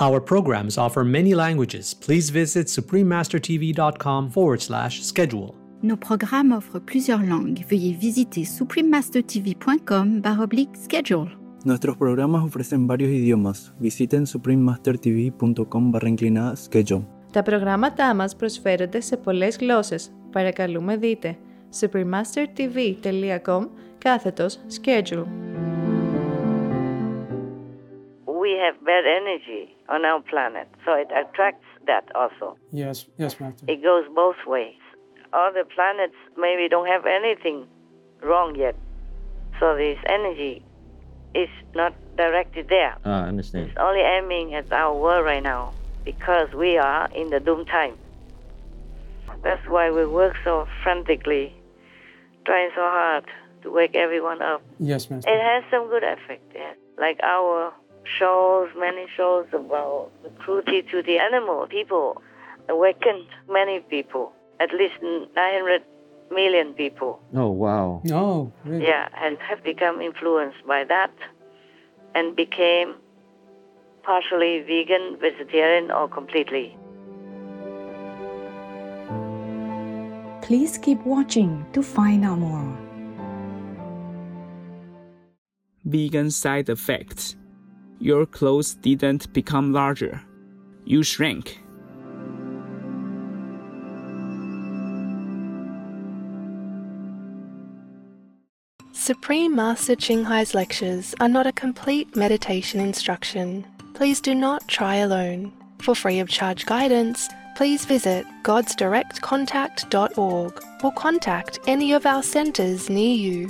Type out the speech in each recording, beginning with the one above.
Our programs offer many languages. Please visit suprememastertv.com forward slash schedule. Nos programmes offrent plusieurs langues. Veuillez visiter suprememastertv.com baroblique schedule. Nuestros programas ofrecen varios idiomas. Visiten suprememastertv.com barra inclinada schedule. Τα προγράμματά μας προσφέρονται σε πολλές γλώσσες. Παρακαλούμε δείτε suprememastertv.com κάθετος schedule. we have bad energy on our planet, so it attracts that also. Yes, yes, Master. It goes both ways. Other planets maybe don't have anything wrong yet, so this energy is not directed there. Ah, I understand. It's only aiming at our world right now because we are in the doom time. That's why we work so frantically, trying so hard to wake everyone up. Yes, Master. It has some good effect, yeah. Like our shows, many shows about the cruelty to the animal. People awakened many people, at least 900 million people. Oh, wow. Oh, really? Yeah, and have become influenced by that and became partially vegan, vegetarian, or completely. Please keep watching to find out more. Vegan side effects. Your clothes didn't become larger. You shrank. Supreme Master Ching Hai's lectures are not a complete meditation instruction. Please do not try alone. For free of charge guidance, please visit godsdirectcontact.org or contact any of our centers near you.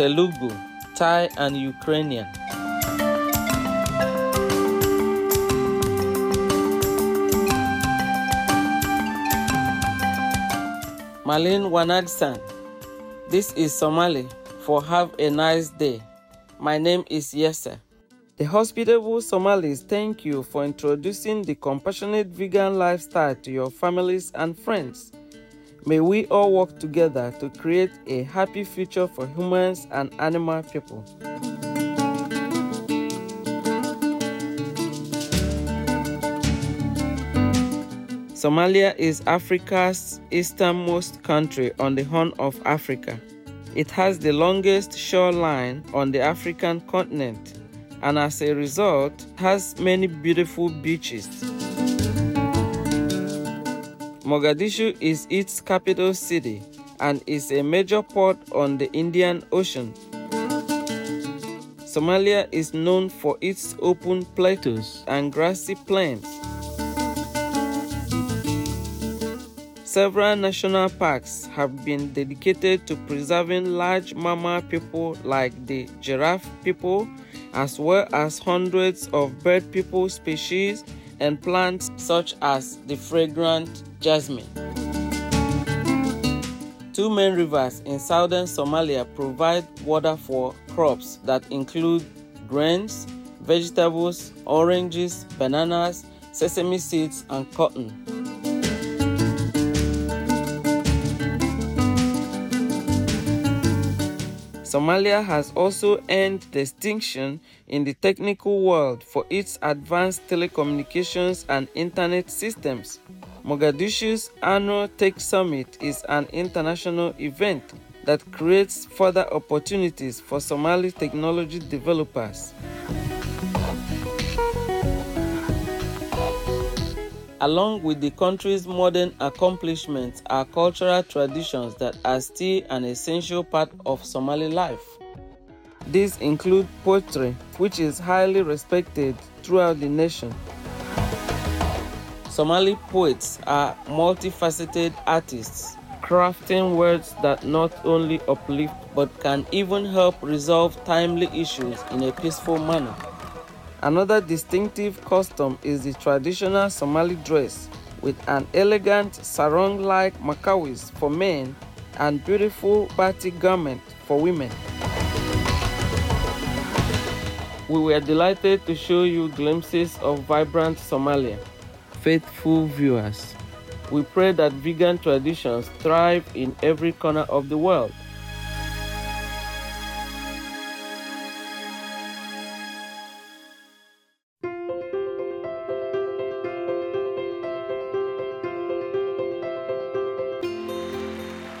Telugu, Thai, and Ukrainian. Malin Wanagsan. This is Somali for Have a Nice Day. My name is Yesa. The hospitable Somalis thank you for introducing the compassionate vegan lifestyle to your families and friends. May we all work together to create a happy future for humans and animal people. Somalia is Africa's easternmost country on the Horn of Africa. It has the longest shoreline on the African continent and as a result has many beautiful beaches. Mogadishu is its capital city and is a major port on the Indian Ocean. Somalia is known for its open plateaus and grassy plains. Several national parks have been dedicated to preserving large mammal people like the giraffe people, as well as hundreds of bird people species and plants such as the fragrant jasmine. Two main rivers in southern Somalia provide water for crops that include grains, vegetables, oranges, bananas, sesame seeds, and cotton. Somalia has also earned distinction in the technical world for its advanced telecommunications and internet systems. Mogadishu's annual Tech Summit is an international event that creates further opportunities for Somali technology developers. Along with the country's modern accomplishments are cultural traditions that are still an essential part of Somali life. These include poetry, which is highly respected throughout the nation. Somali poets are multifaceted artists, crafting words that not only uplift but can even help resolve timely issues in a peaceful manner. Another distinctive custom is the traditional Somali dress with an elegant sarong-like makawis for men and beautiful batik garment for women. We were delighted to show you glimpses of vibrant Somalia. Faithful viewers, we pray that vegan traditions thrive in every corner of the world.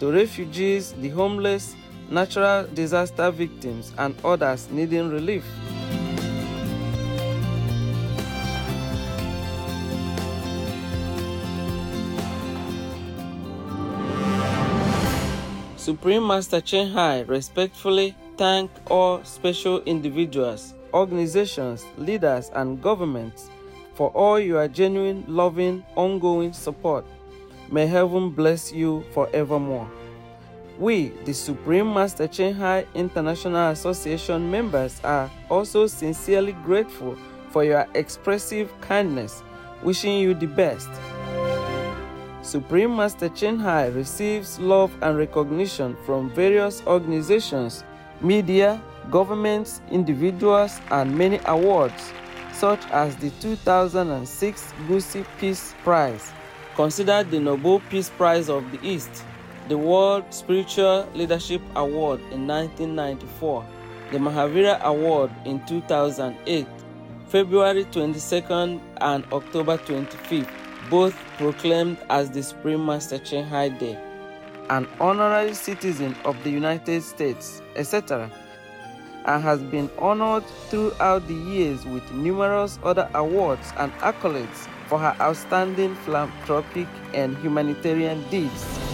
to refugees, the homeless, natural disaster victims, and others needing relief. Supreme Master Ching Hai respectfully thank all special individuals, organizations, leaders, and governments for all your genuine, loving, ongoing support. May heaven bless you forevermore. We, the Supreme Master Ching Hai International Association members, are also sincerely grateful for your expressive kindness, wishing you the best. Supreme Master Ching Hai receives love and recognition from various organizations, media, governments, individuals, and many awards, such as the 2006 Gusi Peace Prize, considered the Nobel Peace Prize of the East, the World Spiritual Leadership Award in 1994, the Mahavira Award in 2008, February 22nd and October 25th, both proclaimed as the Supreme Master Ching Hai Day, an honorary citizen of the United States, etc., and has been honored throughout the years with numerous other awards and accolades for her outstanding philanthropic and humanitarian deeds.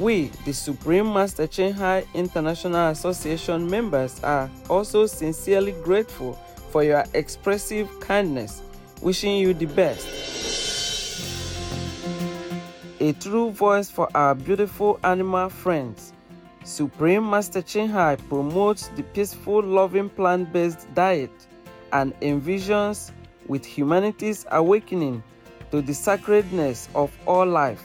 We, the Supreme Master Ching Hai International Association members, are also sincerely grateful for your expressive kindness, wishing you the best. A true voice for our beautiful animal friends. Supreme Master Ching Hai promotes the peaceful, loving plant based diet and envisions with humanity's awakening to the sacredness of all life,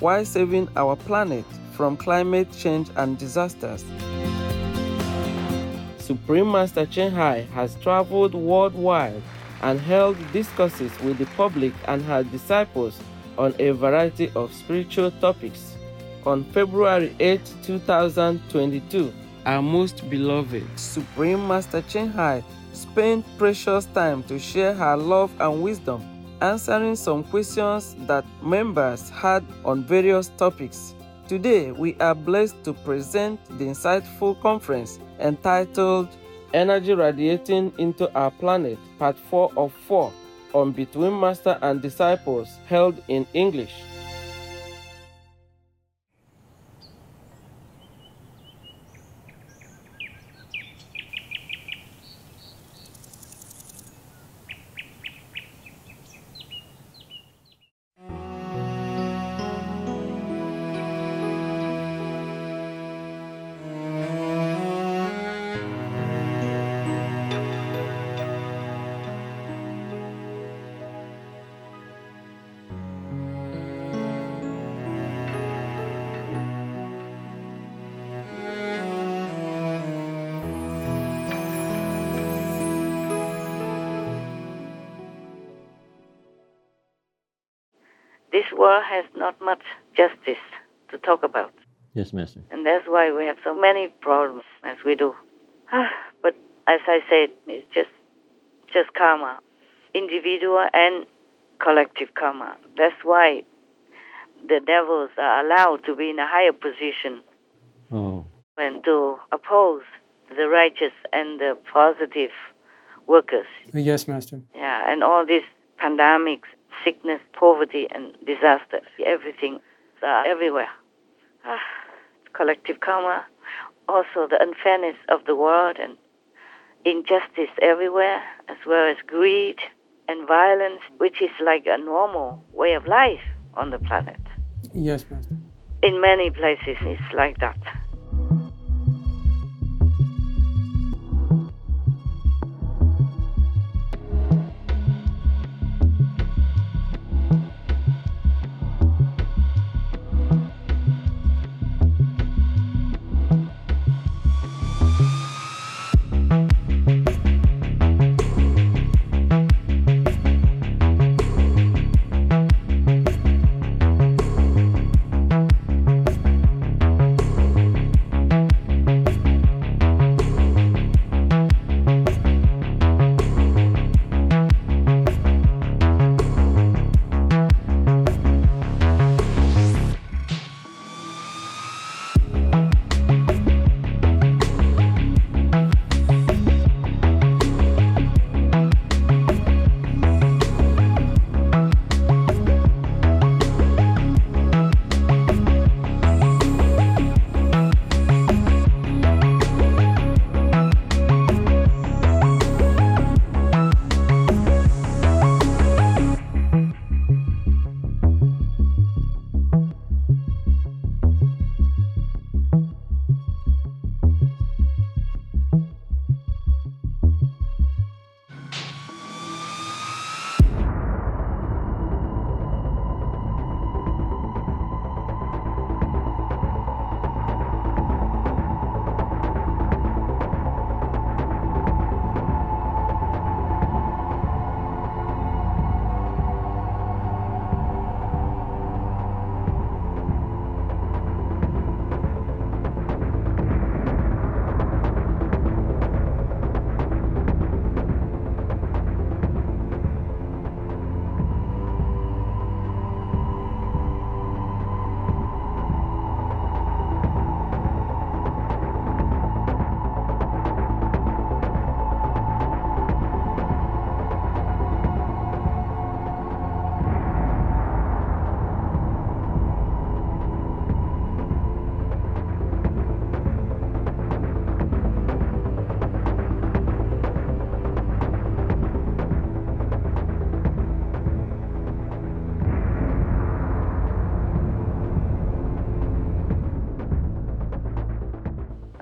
while saving our planet from climate change and disasters. Supreme Master Ching Hai has traveled worldwide and held discourses with the public and her disciples on a variety of spiritual topics. On February 8, 2022, our most beloved Supreme Master Ching Hai spent precious time to share her love and wisdom, answering some questions that members had on various topics. Today, we are blessed to present the insightful conference entitled Energy Radiating into Our Planet, Part 4 of 4 on Between Master and Disciples, held in English. To talk about. Yes, Master. And that's why we have so many problems as we do. but as I said, it's just just karma, individual and collective karma. That's why the devils are allowed to be in a higher position Oh. and to oppose the righteous and the positive workers. Yes, Master. Yeah, and all these pandemics, sickness, poverty, and disaster, everything are everywhere. Ah, collective karma, also the unfairness of the world and injustice everywhere, as well as greed and violence, which is like a normal way of life on the planet. Yes, Master. In many places, it's like that.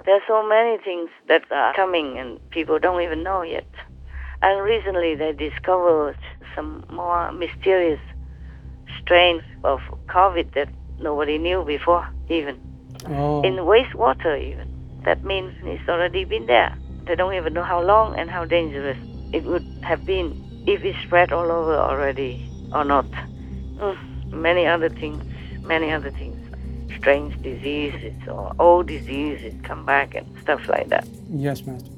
There's so many things that are coming and people don't even know yet. And recently they discovered some more mysterious strains of COVID that nobody knew before, even. Oh. In wastewater, even. That means it's already been there. They don't even know how long and how dangerous it would have been if it spread all over already or not. Mm, many other things, many other things. Strange diseases or old diseases come back and stuff like that. Yes, Master.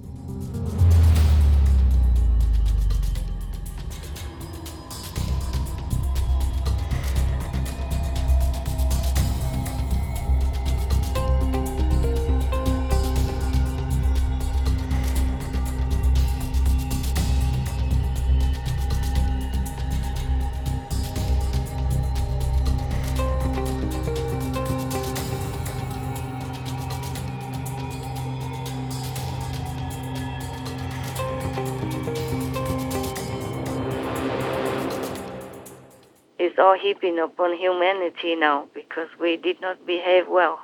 All heaping upon humanity now because we did not behave well.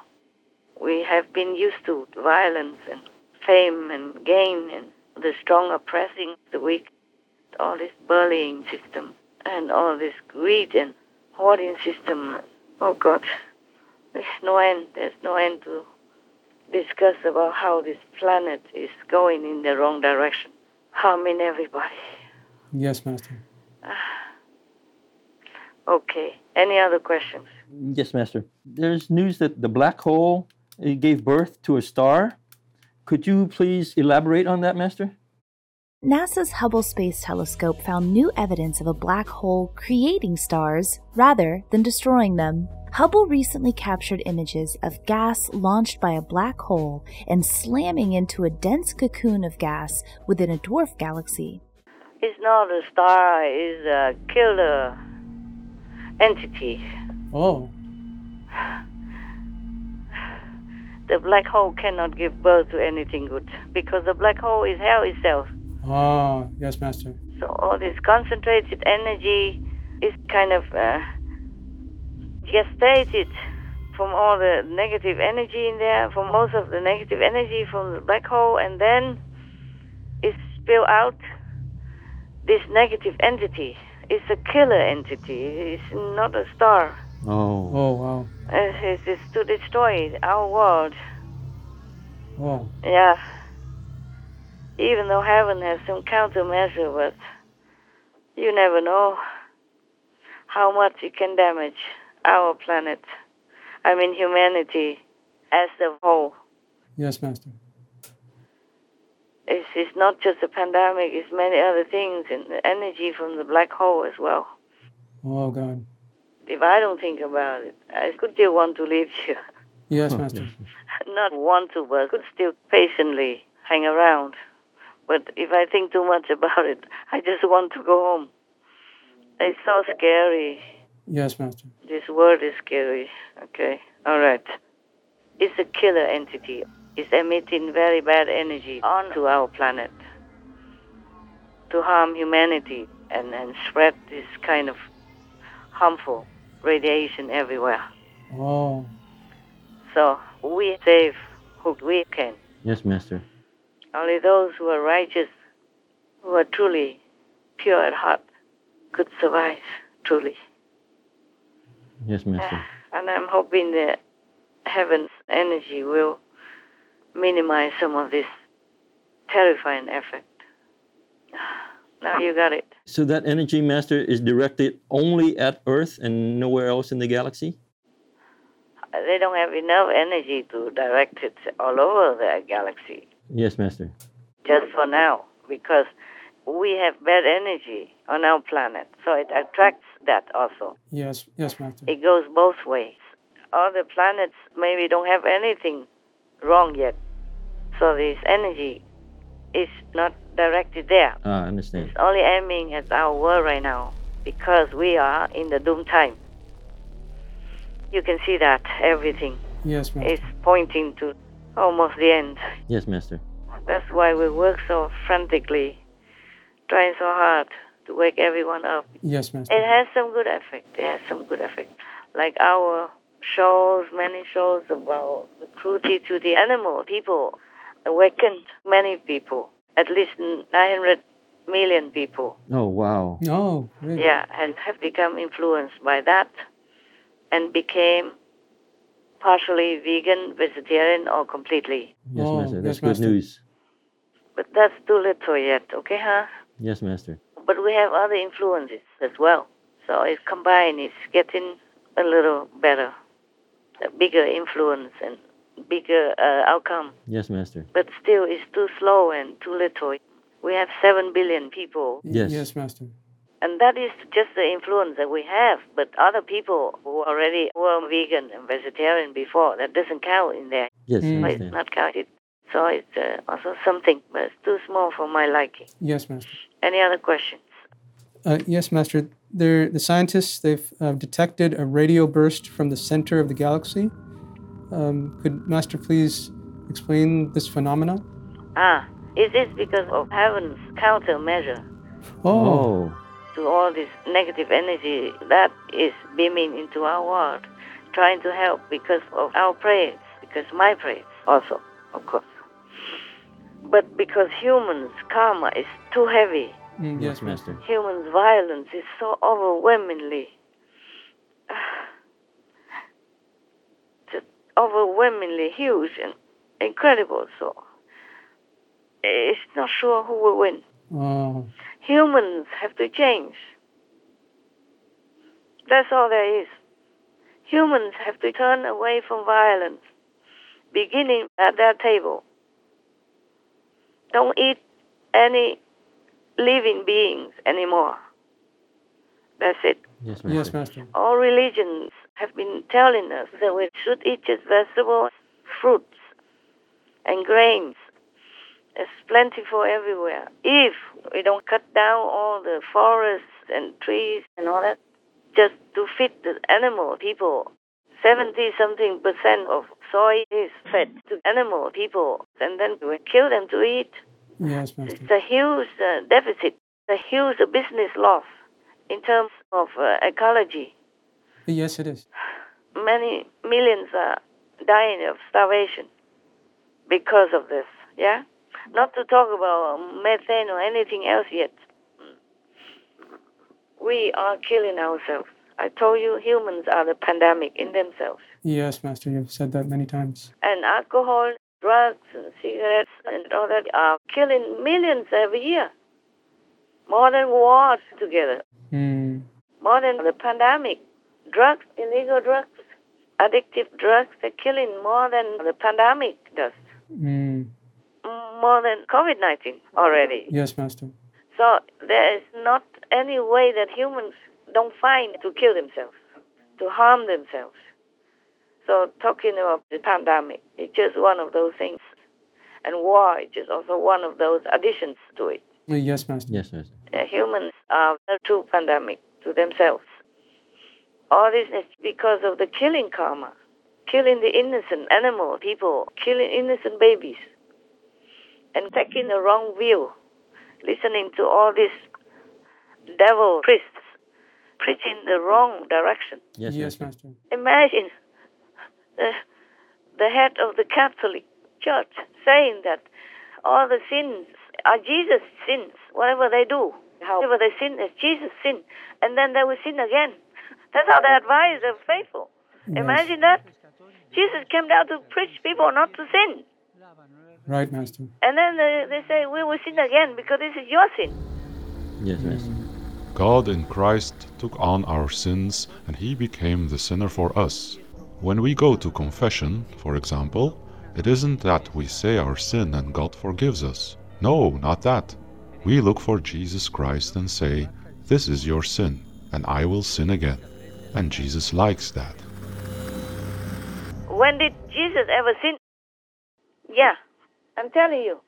We have been used to violence and fame and gain and the strong oppressing the weak, all this bullying system and all this greed and hoarding system. Oh God, there's no end. There's no end to discuss about how this planet is going in the wrong direction, harming everybody. Yes, Master. Ah. Okay. Any other questions? Yes, Master. There's news that the black hole gave birth to a star. Could you please elaborate on that, Master? NASA's Hubble Space Telescope found new evidence of a black hole creating stars rather than destroying them. Hubble recently captured images of gas launched by a black hole and slamming into a dense cocoon of gas within a dwarf galaxy. It's not a star, it's a killer entity. Oh. The black hole cannot give birth to anything good because the black hole is hell itself. Oh, yes, Master. So all this concentrated energy is kind of uh, gestated from all the negative energy in there, from most of the negative energy from the black hole, and then it spill out this negative entity. It's a killer entity. It's not a star. Oh. Oh, wow. It's, it's to destroy our world. Oh. Yeah. Even though heaven has some countermeasure, but you never know how much it can damage our planet. I mean, humanity as a whole. Yes, Master. It's, it's not just a pandemic, it's many other things and the energy from the black hole as well. Oh, God. If I don't think about it, I could still want to leave you. Yes, Master. Not want to, but could still patiently hang around. But if I think too much about it, I just want to go home. It's so scary. Yes, Master. This world is scary. Okay, all right. It's a killer entity. It's emitting very bad energy onto our planet to harm humanity and, and spread this kind of harmful radiation everywhere. Oh. So we save who we can. Yes, Master. Only those who are righteous, who are truly pure at heart, could survive, truly. Yes, Master. And I'm hoping that heaven's energy will minimize some of this terrifying effect. Now you got it. So that energy, Master, is directed only at Earth and nowhere else in the galaxy? They don't have enough energy to direct it all over the galaxy, Yes, Master. just for now, because we have bad energy on our planet, so it attracts that also. Yes, yes, Master. It goes both ways. Other planets maybe don't have anything wrong yet, so this energy is not directed there. Ah, I understand. It's only aiming at our world right now because we are in the doom time. You can see that everything Yes, Master. is pointing to almost the end. Yes, Master. That's why we work so frantically, trying so hard to wake everyone up. Yes, Master. It has some good effect. It has some good effect. Like our shows, many shows about the cruelty to the animal. People awakened many people, at least 900 million people. Oh, wow. Oh, really? Yeah, and have become influenced by that and became partially vegan, vegetarian, or completely. Yes, Oh, Master. That's yes, good Master. news. But that's too little yet, okay, huh? Yes, Master. But we have other influences as well. So it's combined, it's getting a little better, a bigger influence and bigger uh, outcome. Yes, Master. But still, it's too slow and too little. We have 7 billion people, Yes. Yes, Master. and that is just the influence that we have. But other people who already were vegan and vegetarian before, that doesn't count in there. Yes, Mm. So it's not counted. So it's uh, also something, but it's too small for my liking. Yes, Master. Any other questions? Uh, yes, Master. They're, the scientists they've uh, detected a radio burst from the center of the galaxy. Um, could Master please explain this phenomenon? Ah, it is because of heaven's countermeasure Oh, to all this negative energy that is beaming into our world, trying to help because of our prayers, because my prayers also, of course. But because humans' karma is too heavy, Mm, Yes, Master. humans' violence is so overwhelmingly, just overwhelmingly huge and incredible. So it's not sure who will win. oh, Humans have to change. That's all there is. Humans have to turn away from violence, beginning at their table. Don't eat any living beings anymore. That's it. Yes, Master. yes, Master. All religions have been telling us that we should eat just vegetables, fruits, and grains. It's plentiful everywhere. If we don't cut down all the forests and trees and all that, just to feed the animal people, 70 something percent of soy is fed to animal people, and then we kill them to eat. Yes, Master. It's a huge uh, deficit, a huge business loss in terms of uh, ecology. Yes, it is. Many millions are dying of starvation because of this, yeah? Not to talk about methane or anything else yet. We are killing ourselves. I told you humans are the pandemic in themselves. Yes, Master. You've said that many times. And alcohol, drugs, and cigarettes, and all that are killing millions every year. More than wars together. Mm, More than the pandemic. Drugs, illegal drugs, addictive drugs, they're killing more than the pandemic does. mm, More than COVID 19 already. yes, Master. So there is not any way that humans don't find to kill themselves, to harm themselves. So talking about the pandemic it's just one of those things. And war is just also one of those additions to it. Yes, Master. Yes, Master. Humans are a true pandemic to themselves. All this is because of the killing karma, killing the innocent animal, people, killing innocent babies, and taking the wrong view, listening to all these devil priests preaching the wrong direction. Yes, Yes, Master. Master. Imagine the, the head of the Catholic Church saying that all the sins are Jesus' sins, whatever they do. However they sin is Jesus' sin, and then they will sin again. That's how they advise the faithful. Imagine that. Jesus came down to preach people not to sin. Right, Master. And then they, they say, we will sin again because this is your sin. Yes, Master. Mm. God in Christ took on our sins and he became the sinner for us. When we go to confession, for example, it isn't that we say our sin and God forgives us. No, not that. We look for Jesus Christ and say, This is your sin, and I will sin again. And Jesus likes that. When did Jesus ever sin? Yeah, I'm telling you.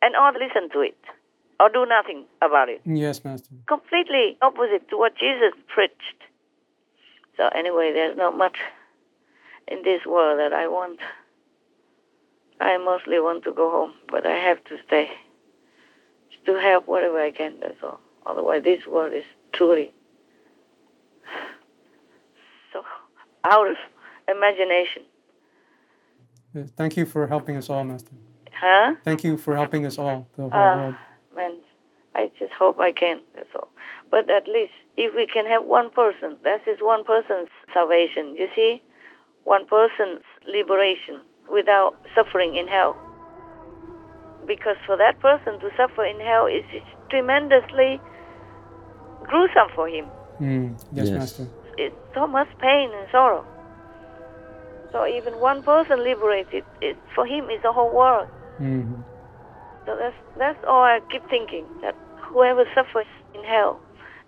And all listen to it or do nothing about it. Yes, Master. Completely opposite to what Jesus preached. So, anyway, there's not much in this world that I want. I mostly want to go home, but I have to stay to help whatever I can, that's all. Otherwise, this world is truly so out of imagination. Thank you for helping us all, Master. Huh? Thank you for helping us all, the whole Ah, world. man, I just hope I can. That's all. But at least if we can have one person, that is one person's salvation. You see, one person's liberation without suffering in hell. Because for that person to suffer in hell is is tremendously gruesome for him. Mm, yes, Yes. Master. It's so much pain and sorrow. So even one person liberated, it for him is the whole world. hmm So that's that's all I keep thinking that whoever suffers in hell,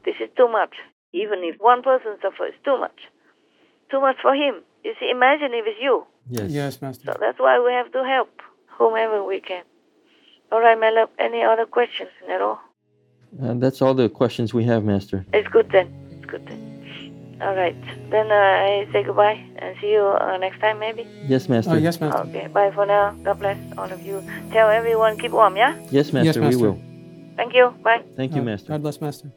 this is too much. Even if one person suffers, too much, too much for him. You see, imagine if it's you. Yes. Yes, Master. So that's why we have to help whomever we can. All right, my love. Any other questions at all? Uh, that's all the questions we have, Master. It's good then. It's good then. All right. Then uh, I say goodbye and see you uh, next time maybe. Yes, Master. Oh, yes, Master. Okay. Bye for now. God bless all of you. Tell everyone keep warm, yeah. Yes, Master, we Master. will. Thank you. Bye. Thank you, Uh, Master. God bless, Master.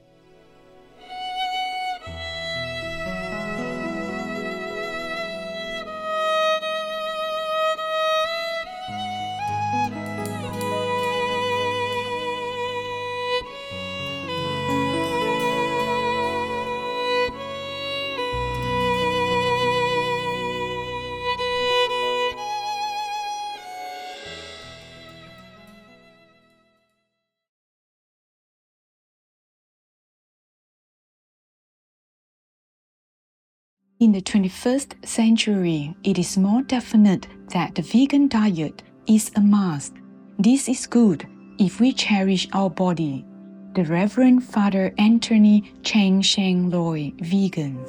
In the 21st century, it is more definite that the vegan diet is a must. This is good if we cherish our body. The Reverend Father Anthony Cheng Sheng Loi, vegan.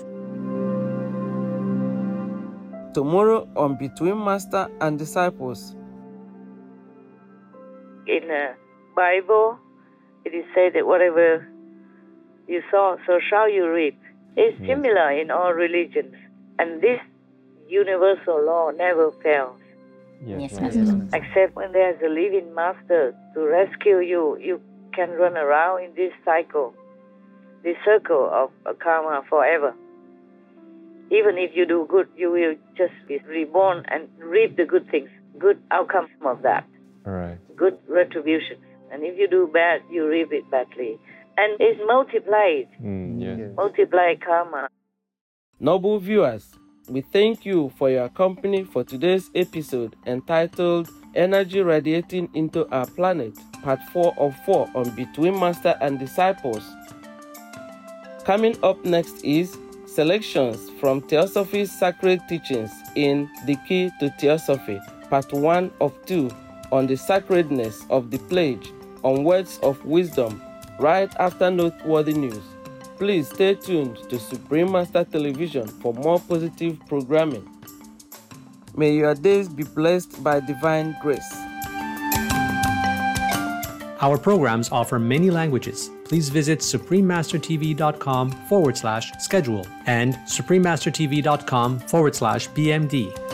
Tomorrow on Between Master and Disciples. in the Bible, it is said that whatever you sow, so shall you reap. It's similar in all religions, and this universal law never fails. Yes, Master. Except when there's a living master to rescue you, you can run around in this cycle, this circle of karma forever. Even if you do good, you will just be reborn and reap the good things, good outcomes of that All right. good retribution. And if you do bad, you reap it badly. And it's multiplied, Mm, yes. multiplied karma. Noble viewers, we thank you for your company for today's episode entitled Energy Radiating into Our Planet, Part 4 of 4 on Between Master and Disciples. Coming up next is selections from Theosophy's sacred teachings in The Key to Theosophy, Part 1 of 2 on the sacredness of the pledge on words of wisdom, right after noteworthy news. Please stay tuned to Supreme Master Television for more positive programming. May your days be blessed by divine grace. Our programs offer many languages. Please visit suprememastertv.com forward slash schedule and suprememastertv.com forward slash BMD.